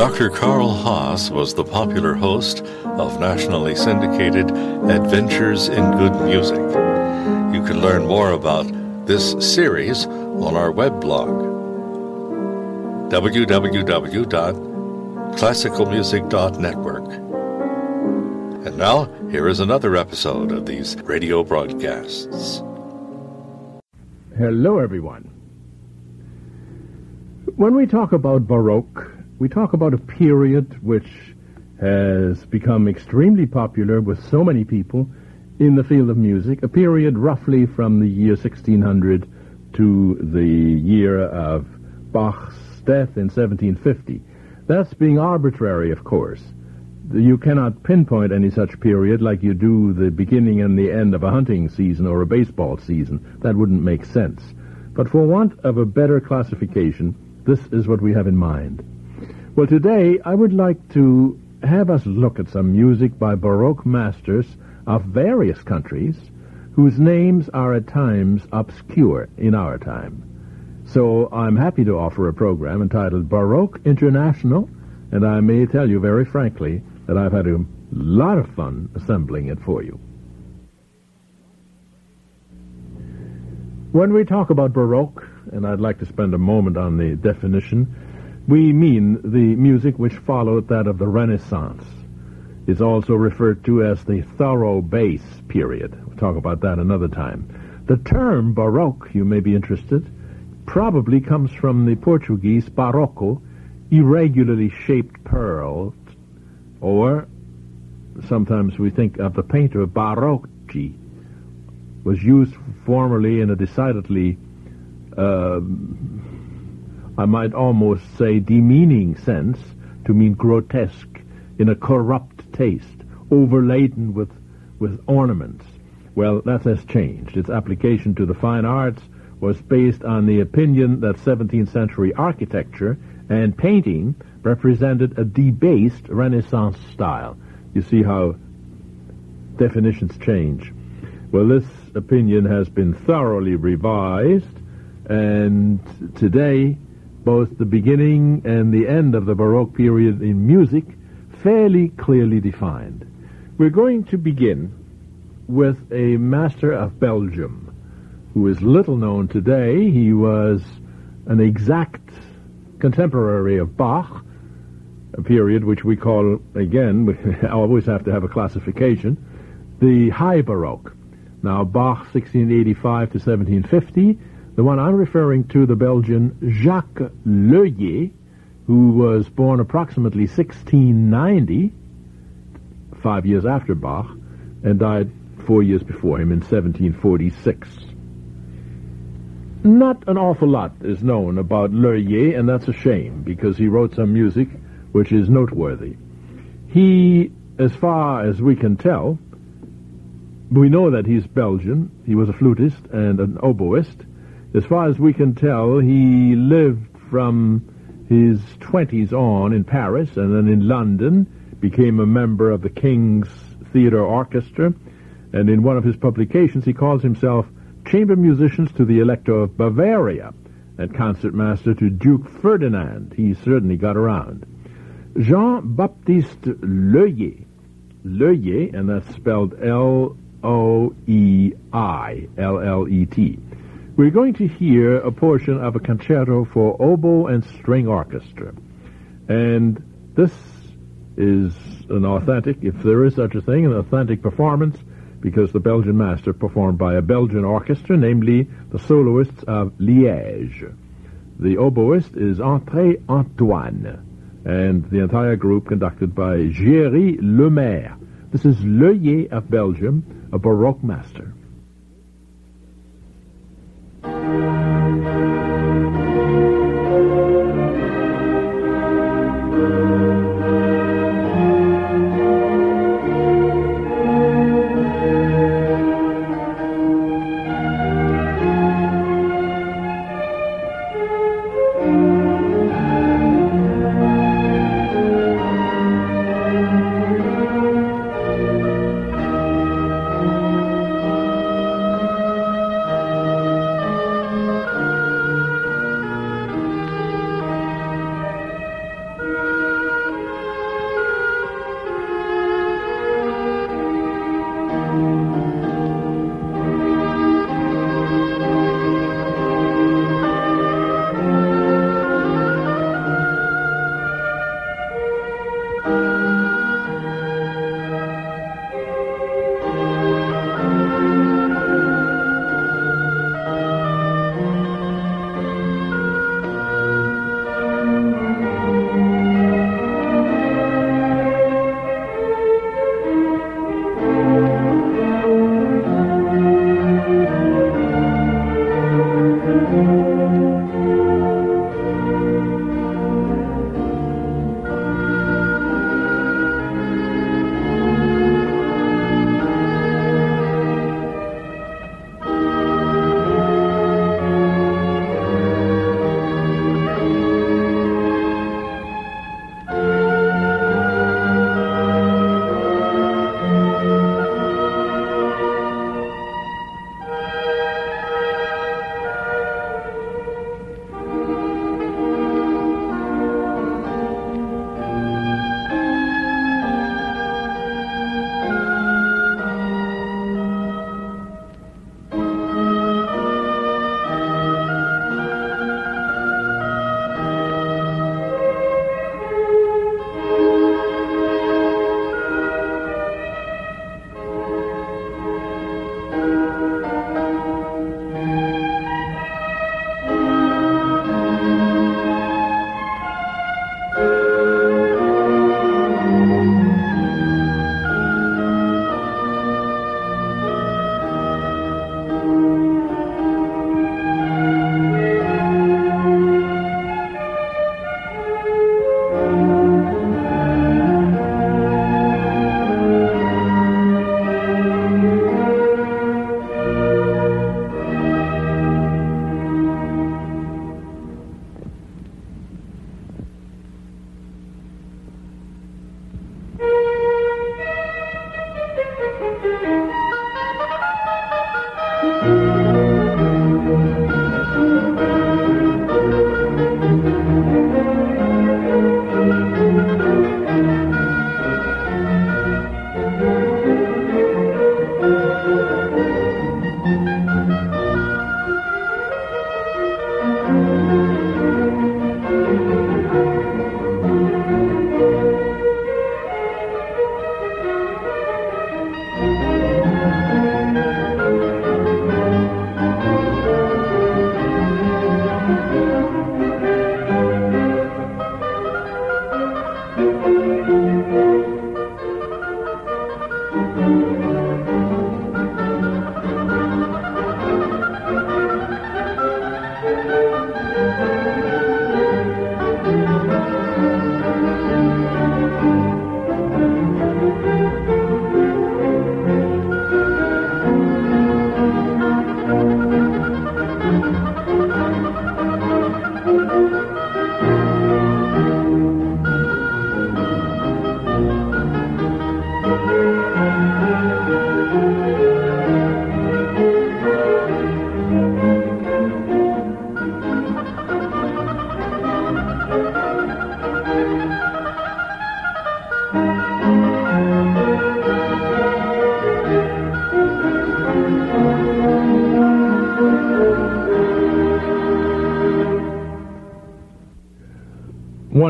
Dr. Carl Haas was the popular host of nationally syndicated Adventures in Good Music. You can learn more about this series on our web blog www.classicalmusic.network. And now, here is another episode of these radio broadcasts. Hello, everyone. When we talk about Baroque, we talk about a period which has become extremely popular with so many people in the field of music, a period roughly from the year 1600 to the year of Bach's death in 1750. That's being arbitrary, of course. You cannot pinpoint any such period like you do the beginning and the end of a hunting season or a baseball season. That wouldn't make sense. But for want of a better classification, this is what we have in mind. Well, today I would like to have us look at some music by Baroque masters of various countries whose names are at times obscure in our time. So I'm happy to offer a program entitled Baroque International, and I may tell you very frankly that I've had a lot of fun assembling it for you. When we talk about Baroque, and I'd like to spend a moment on the definition, we mean the music which followed that of the Renaissance. It's also referred to as the thorough bass period. We'll talk about that another time. The term Baroque, you may be interested, probably comes from the Portuguese barroco, irregularly shaped pearls, or sometimes we think of the painter Barocci, was used formerly in a decidedly uh, I might almost say demeaning sense, to mean grotesque, in a corrupt taste, overladen with, with ornaments. Well, that has changed. Its application to the fine arts was based on the opinion that 17th century architecture and painting represented a debased Renaissance style. You see how definitions change. Well, this opinion has been thoroughly revised, and today both the beginning and the end of the Baroque period in music fairly clearly defined. We're going to begin with a master of Belgium who is little known today. He was an exact contemporary of Bach, a period which we call, again, we always have to have a classification, the High Baroque. Now, Bach, 1685 to 1750, the one I'm referring to, the Belgian Jacques Loeillet, who was born approximately 1690, five years after Bach, and died four years before him in 1746. Not an awful lot is known about Loeillet, and that's a shame, because he wrote some music which is noteworthy. He, as far as we can tell, we know that he's Belgian. He was a flutist and an oboist, as far as we can tell, he lived from his 20s on in Paris and then in London, became a member of the King's Theatre Orchestra, and in one of his publications he calls himself Chamber Musicians to the Elector of Bavaria and concertmaster to Duke Ferdinand. He certainly got around. Jean-Baptiste Loeillet, Loeillet, and that's spelled L-O-E-I, L-L-E-T. We're going to hear a portion of a concerto for oboe and string orchestra. And this is an authentic, if there is such a thing, an authentic performance, because the Belgian master performed by a Belgian orchestra, namely the soloists of Liège. The oboist is André Antoine, and the entire group conducted by Géry Lemaire. This is Loeillet of Belgium, a Baroque master. Thank you.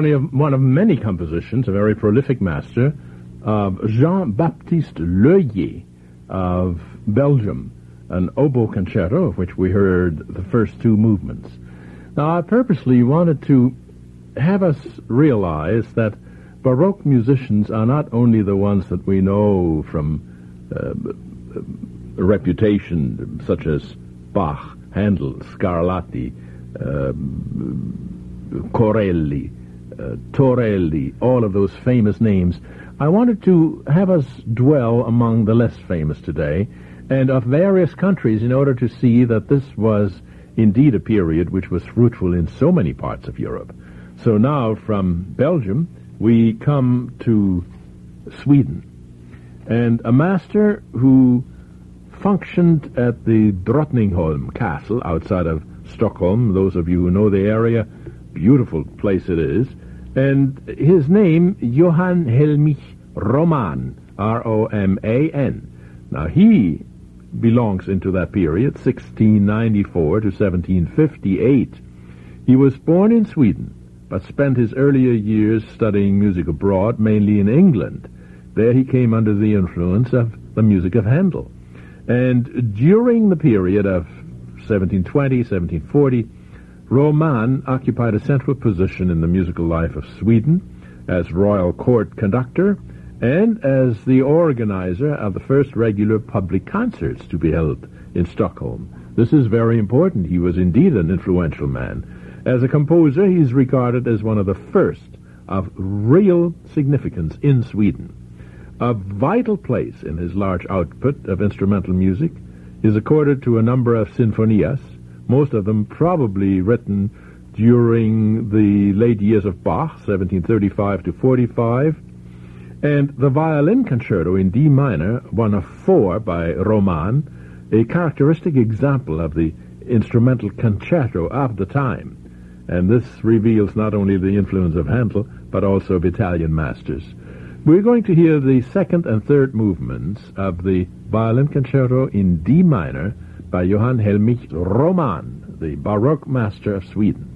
One of, one of many compositions, a very prolific master, of Jean-Baptiste Loeillet of Belgium, an oboe concerto of which we heard the first two movements. Now, I purposely wanted to have us realize that Baroque musicians are not only the ones that we know from uh, reputation, such as Bach, Handel, Scarlatti, uh, Corelli, uh, Uh, Torelli, all of those famous names. I wanted to have us dwell among the less famous today and of various countries in order to see that this was indeed a period which was fruitful in so many parts of Europe. So now from Belgium, we come to Sweden. And a master who functioned at the Drottningholm Castle outside of Stockholm, those of you who know the area, beautiful place it is, and his name, Johann Helmich Roman, R-O-M-A-N. Now he belongs into that period, 1694 to 1758. He was born in Sweden, but spent his earlier years studying music abroad, mainly in England. There he came under the influence of the music of Handel. And during the period of 1720, 1740, Roman occupied a central position in the musical life of Sweden as royal court conductor and as the organizer of the first regular public concerts to be held in Stockholm. This is very important. He was indeed an influential man. As a composer, he is regarded as one of the first of real significance in Sweden. A vital place in his large output of instrumental music is accorded to a number of sinfonias, most of them probably written during the late years of Bach, 1735 to 45, and the violin concerto in D minor, one of four by Roman, a characteristic example of the instrumental concerto of the time. And this reveals not only the influence of Handel, but also of Italian masters. We're going to hear the second and third movements of the violin concerto in D minor by Johann Helmich Roman, the Baroque master of Sweden.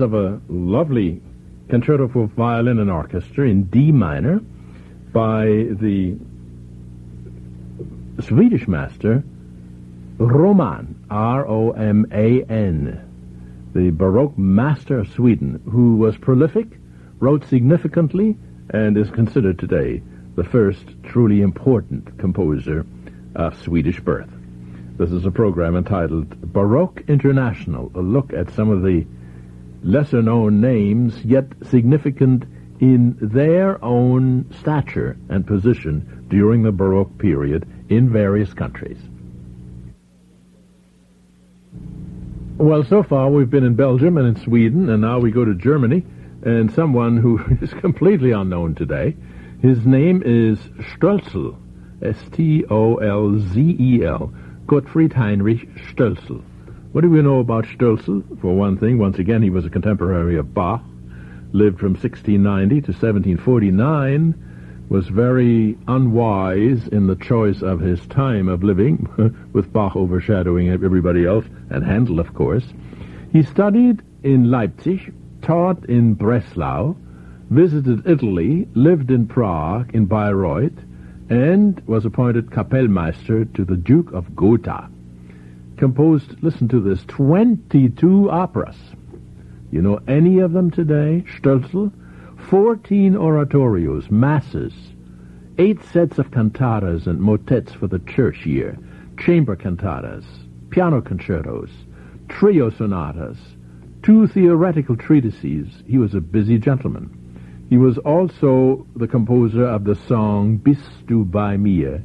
Of a lovely concerto for violin and orchestra in D minor by the Swedish master Roman, R-O-M-A-N, the Baroque master of Sweden, who was prolific, wrote significantly, and is considered today the first truly important composer of Swedish birth. This is a program entitled Baroque International, a look at some of the lesser known names, yet significant in their own stature and position during the Baroque period in various countries. Well, so far we've been in Belgium and in Sweden, and now we go to Germany, and someone who is completely unknown today. His name is Stölzel, S-T-O-L-Z-E-L, Gottfried Heinrich Stölzel. What do we know about Stölzel? For one thing, once again, he was a contemporary of Bach, lived from 1690 to 1749, was very unwise in the choice of his time of living, with Bach overshadowing everybody else, and Handel, of course. He studied in Leipzig, taught in Breslau, visited Italy, lived in Prague, in Bayreuth, and was appointed Kapellmeister to the Duke of Gotha composed, listen to this, 22 operas. You know any of them today? Stölzel? 14 oratorios, masses, eight sets of cantatas and motets for the church year, chamber cantatas, piano concertos, trio sonatas, two theoretical treatises. He was a busy gentleman. He was also the composer of the song Bist du bei mir,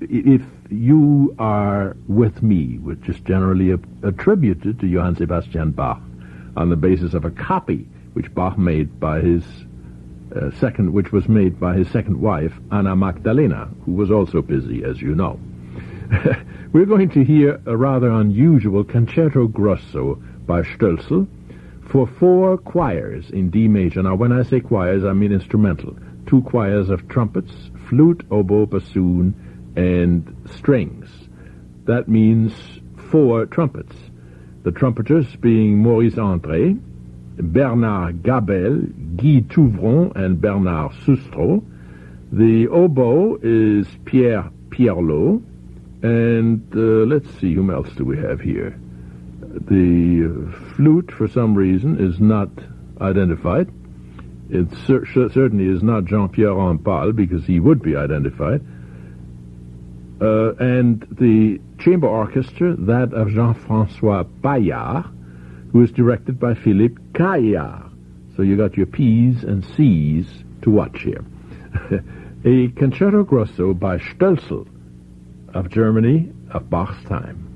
if you are with me, which is generally attributed to Johann Sebastian Bach on the basis of a copy which Bach made by his uh, second, which was made by his second wife, Anna Magdalena, who was also busy, as you know. We're going to hear a rather unusual concerto grosso by Stölzel for four choirs in D major. Now, when I say choirs, I mean instrumental. Two choirs of trumpets, flute, oboe, bassoon, and strings. That means four trumpets. The trumpeters being Maurice André, Bernard Gabel, Guy Touvron, and Bernard Soustrot. The oboe is Pierre Pierlot, and uh, let's see, whom else do we have here? The flute, for some reason, is not identified. It cer- certainly is not Jean-Pierre Rampal, because he would be identified. Uh, and the chamber orchestra, that of Jean-Francois Paillard, who is directed by Philippe Caillard. So you got your P's and C's to watch here. a concerto grosso by Stölzel of Germany of Bach's time.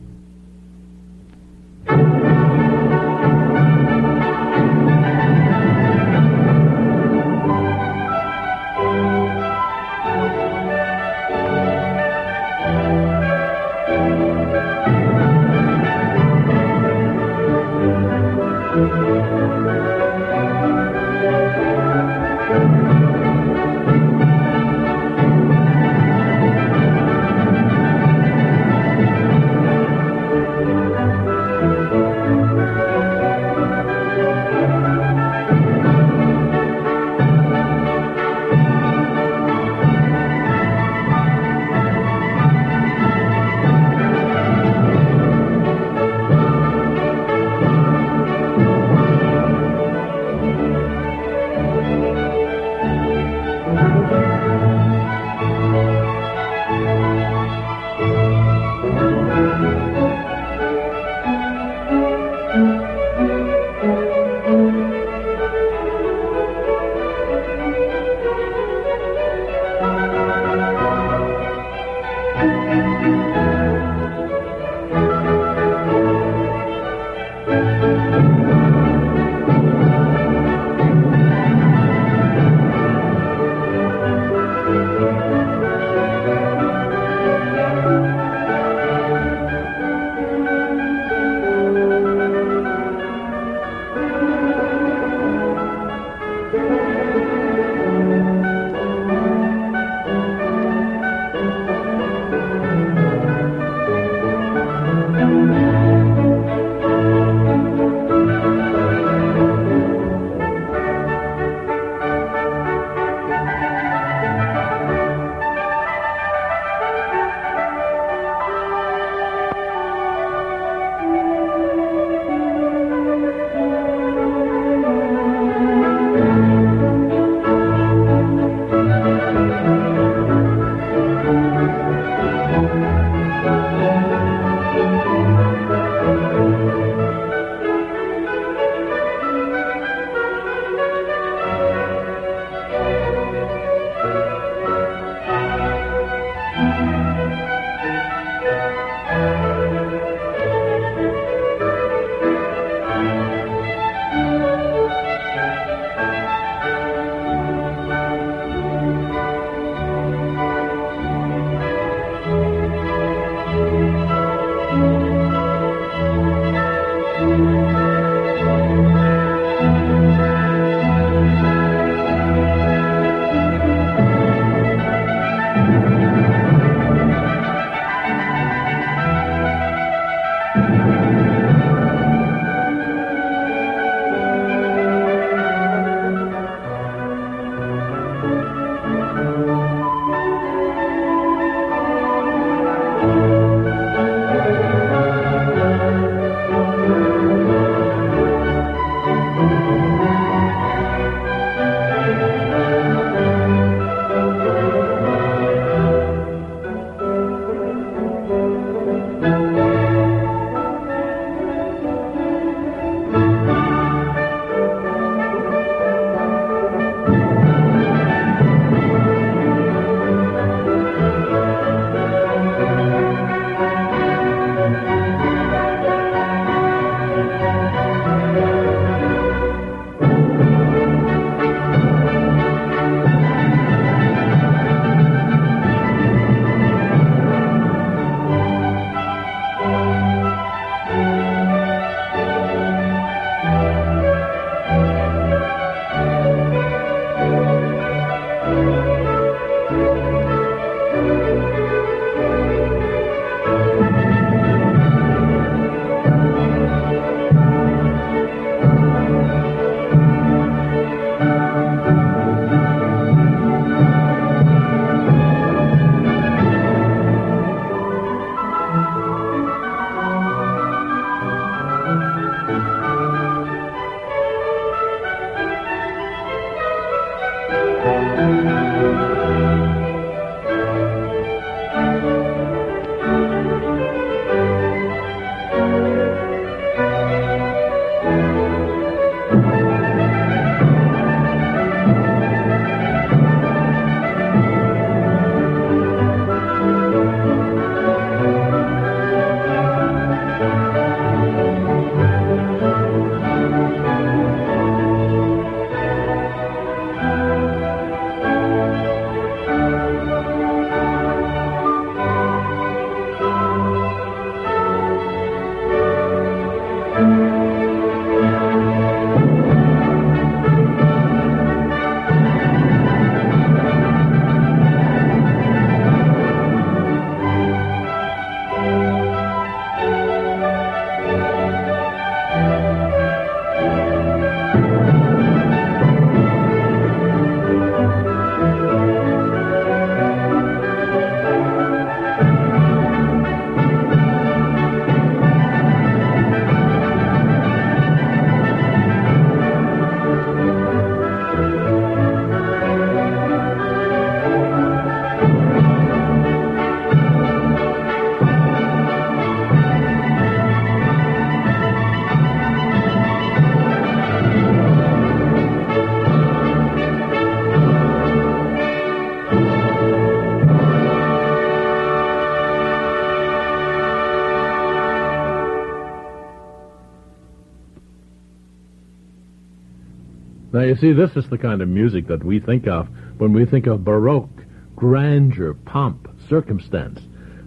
You see, this is the kind of music that we think of when we think of Baroque, grandeur, pomp, circumstance.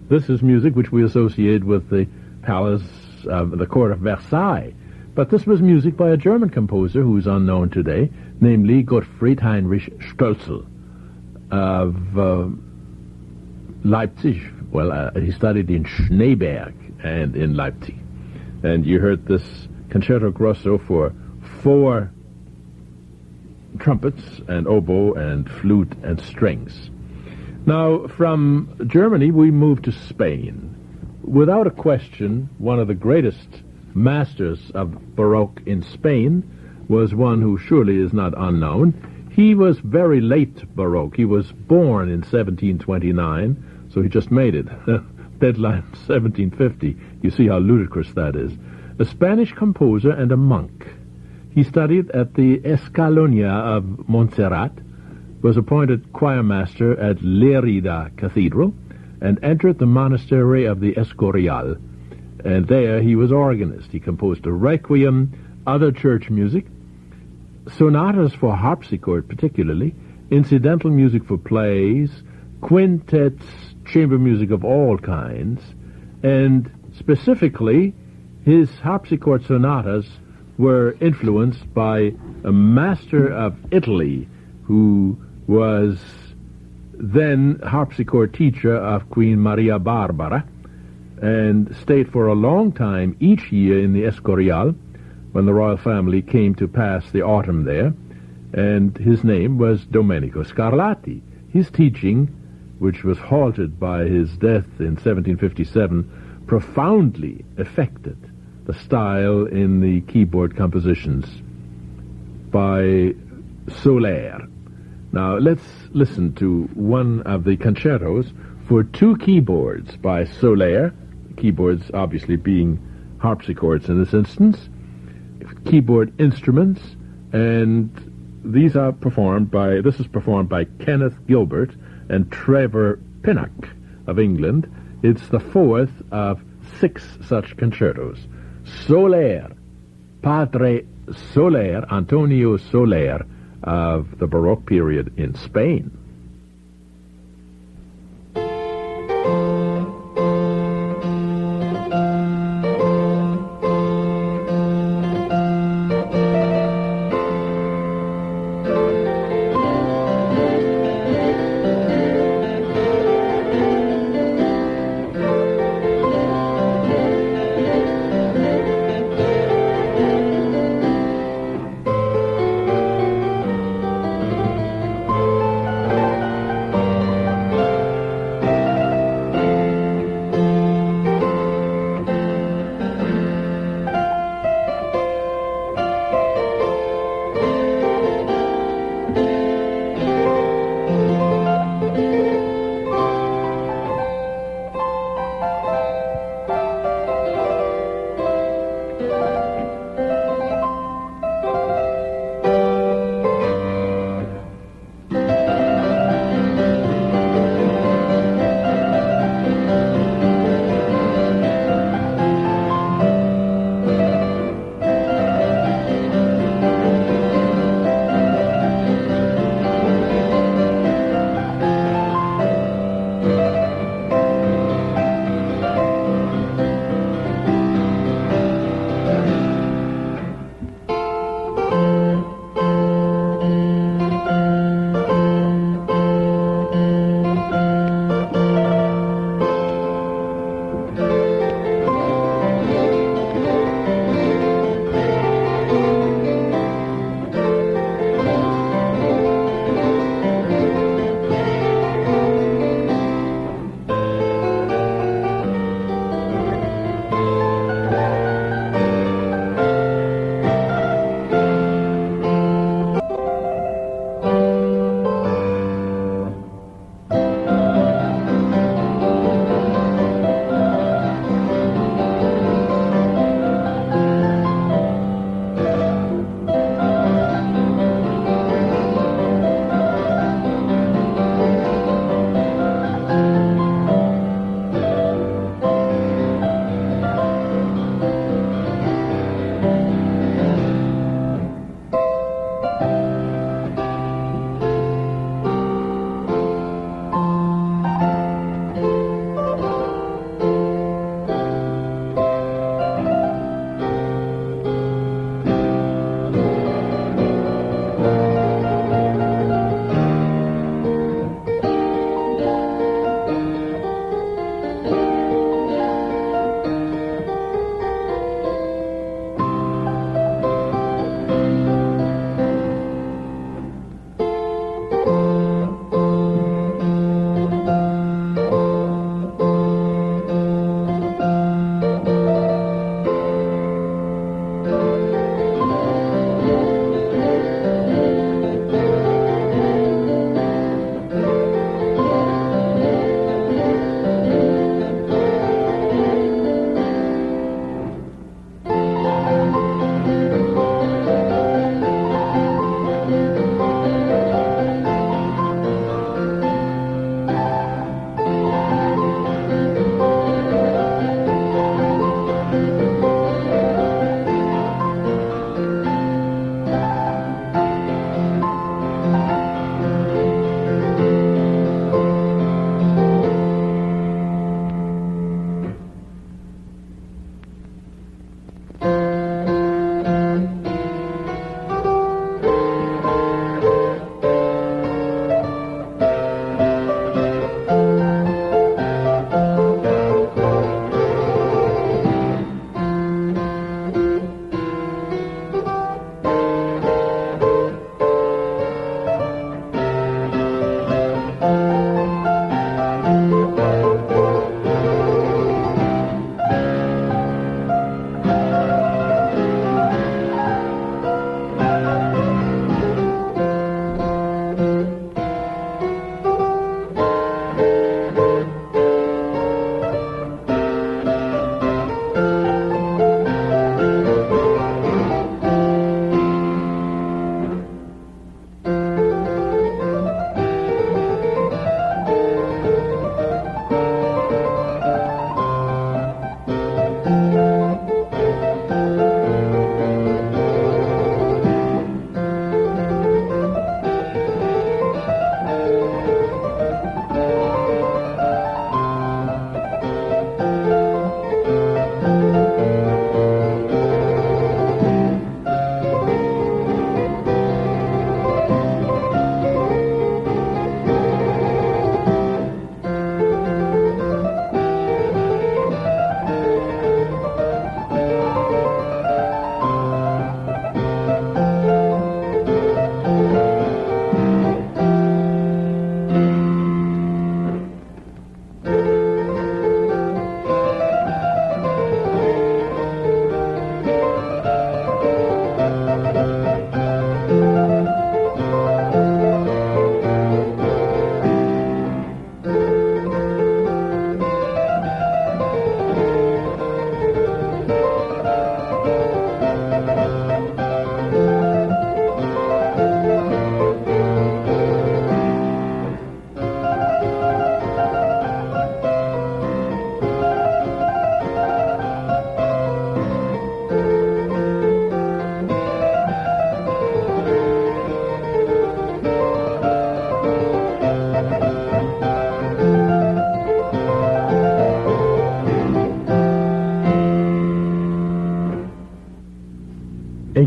This is music which we associate with the palace, uh, the court of Versailles. But this was music by a German composer who is unknown today, namely Gottfried Heinrich Stölzel of uh, Leipzig. Well, uh, he studied in Schneeberg and in Leipzig. And you heard this concerto grosso for four trumpets and oboe and flute and strings. Now, from Germany, we move to Spain. Without a question, one of the greatest masters of Baroque in Spain was one who surely is not unknown. He was very late Baroque. He was born in 1729, so he just made it. Deadline 1750. You see how ludicrous that is. A Spanish composer and a monk. He studied at the Escolania of Montserrat, was appointed choirmaster at Lerida Cathedral, and entered the monastery of the Escorial. And there he was organist. He composed a requiem, other church music, sonatas for harpsichord particularly, incidental music for plays, quintets, chamber music of all kinds, and specifically his harpsichord sonatas were influenced by a master of Italy who was then harpsichord teacher of Queen Maria Barbara and stayed for a long time each year in the Escorial when the royal family came to pass the autumn there, and his name was Domenico Scarlatti. His teaching, which was halted by his death in 1757, profoundly affected the style in the keyboard compositions by Soler. Now let's listen to one of the concertos for two keyboards by Soler, keyboards obviously being harpsichords in this instance, keyboard instruments, and these are performed by, this is performed by Kenneth Gilbert and Trevor Pinnock of England. It's the fourth of six such concertos. Soler, Padre Soler, Antonio Soler, of the Baroque period in Spain.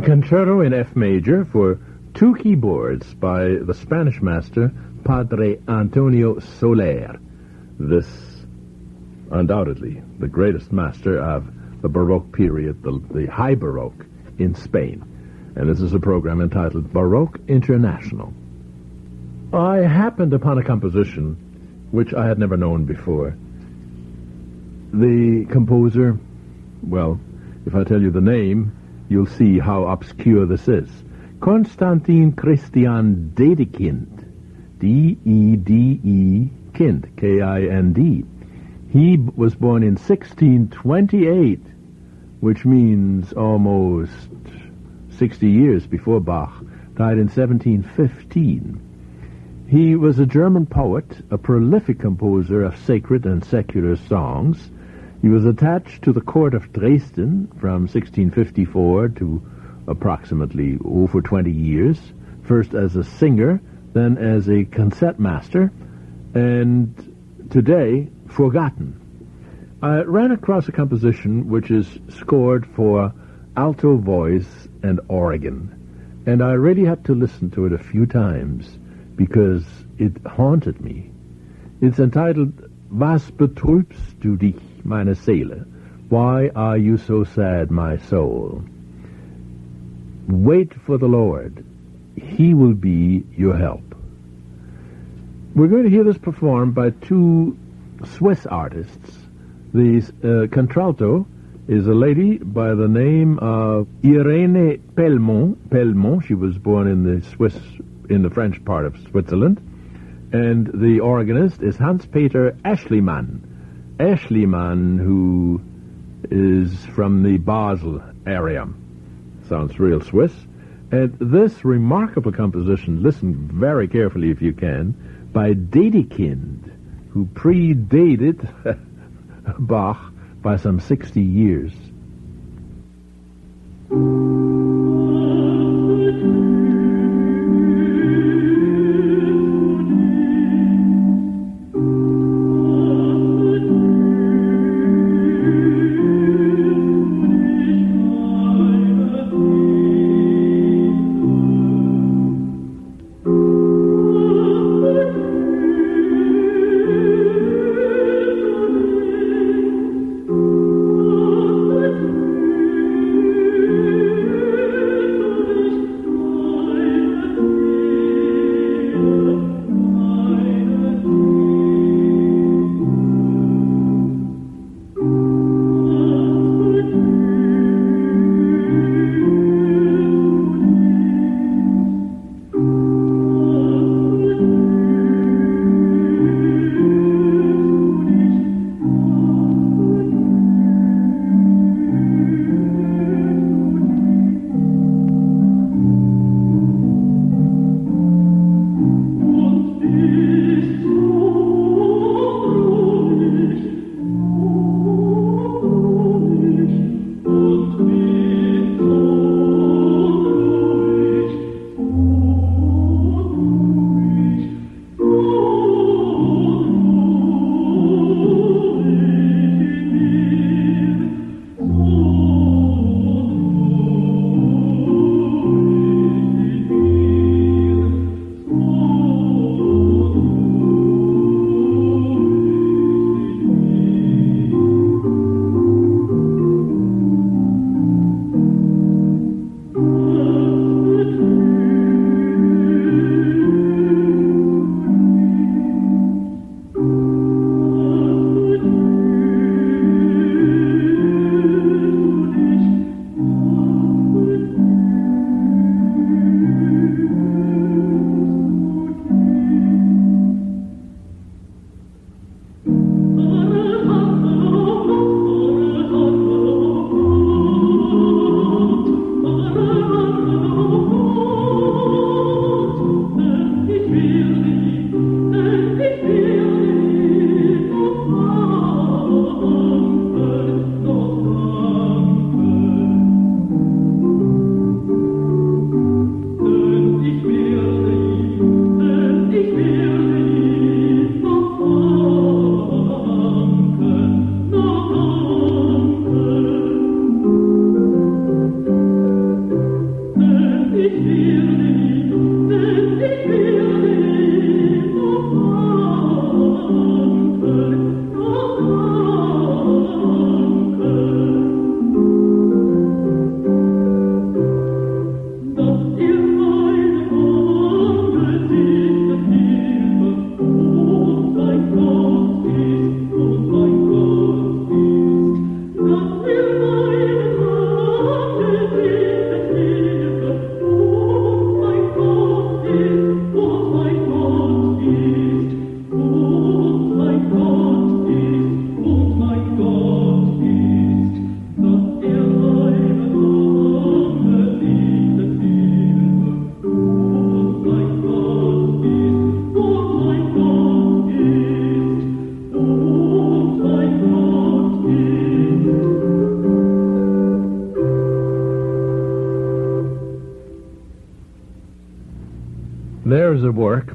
Concerto in F major for two keyboards by the Spanish master Padre Antonio Soler. This, undoubtedly, the greatest master of the Baroque period, the, the High Baroque in Spain. And this is a program entitled Baroque International. I happened upon a composition which I had never known before. The composer, well, if I tell you the name, you'll see how obscure this is. Konstantin Christian Dedekind. D-E-D-E Kind, K-I-N-D. He was born in 1628, which means almost 60 years before Bach. Died in 1715. He was a German poet, a prolific composer of sacred and secular songs. He was attached to the court of Dresden from 1654 to approximately oh, over 20 years, first as a singer, then as a concertmaster, and today forgotten. I ran across a composition which is scored for alto voice and organ, and I really had to listen to it a few times because it haunted me. It's entitled Was betrübst du dich, meine Seele? Why are you so sad, my soul? Wait for the Lord. He will be your help. We're going to hear this performed by two Swiss artists. The uh, contralto is a lady by the name of Irene Pellemont. Pellemont, she was born in the Swiss in the French part of Switzerland. And the organist is Hans-Peter Aeschlimann. Aeschlimann, who is from the Basel area. Sounds real Swiss. And this remarkable composition, listen very carefully if you can, by Dedekind, who predated Bach by some 60 years.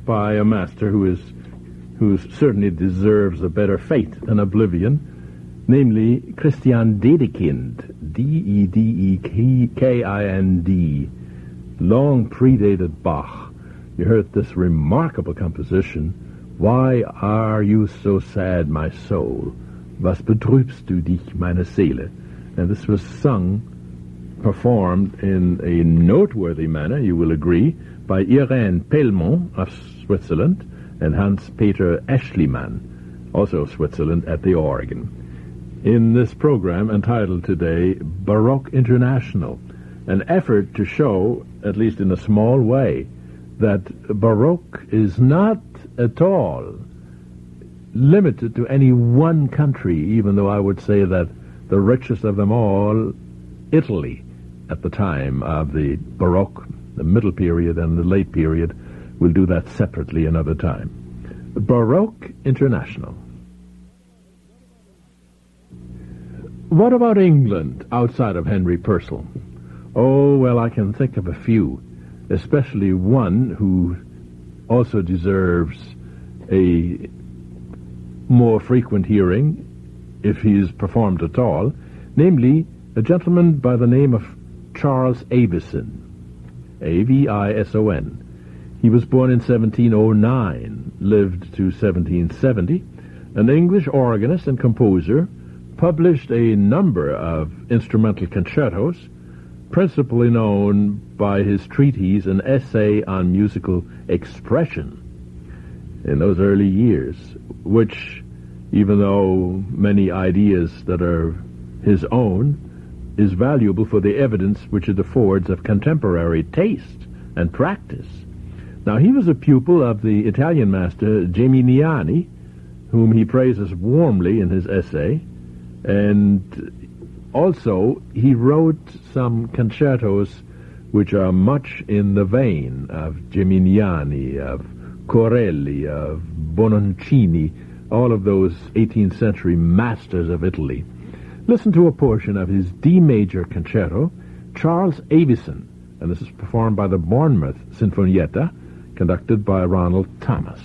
By a master who is who certainly deserves a better fate than oblivion, namely Christian Dedekind, D-E-D-E-K-I-N-D, long predated Bach. You heard this remarkable composition, Why are you so sad, my soul? Was betrübst du dich, meine Seele? And this was sung, performed in a noteworthy manner, you will agree, by Irene Pellemont of Switzerland and Hans-Peter Aeschlimann, also Switzerland, at the organ. In this program entitled today Baroque International, an effort to show, at least in a small way, that Baroque is not at all limited to any one country, even though I would say that the richest of them all, Italy, at the time of the Baroque, the middle period and the late period, We'll do that separately another time. Baroque International. What about England outside of Henry Purcell? Oh, well, I can think of a few, especially one who also deserves a more frequent hearing, if he's performed at all, namely a gentleman by the name of Charles Avison, A-V-I-S-O-N. He was born in 1709, lived to 1770, an English organist and composer, published a number of instrumental concertos, principally known by his treatise, An Essay on Musical Expression, in those early years, which, even though many ideas that are his own, is valuable for the evidence which it affords of contemporary taste and practice. Now, he was a pupil of the Italian master Geminiani, whom he praises warmly in his essay, and also he wrote some concertos which are much in the vein of Geminiani, of Corelli, of Bononcini, all of those 18th century masters of Italy. Listen to a portion of his D major concerto, Charles Avison, and this is performed by the Bournemouth Sinfonietta, conducted by Ronald Thomas.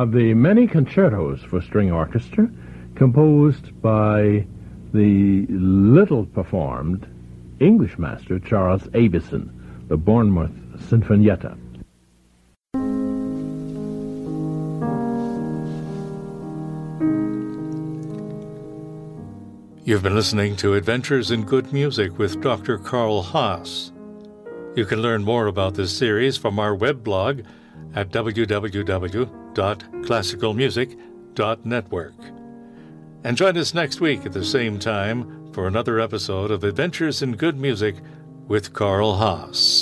Of the many concertos for string orchestra composed by the little performed English master Charles Avison, the Bournemouth Sinfonietta. You've been listening to Adventures in Good Music with Dr. Karl Haas. You can learn more about this series from our web blog at www.classicalmusic.network. And join us next week at the same time for another episode of Adventures in Good Music with Karl Haas.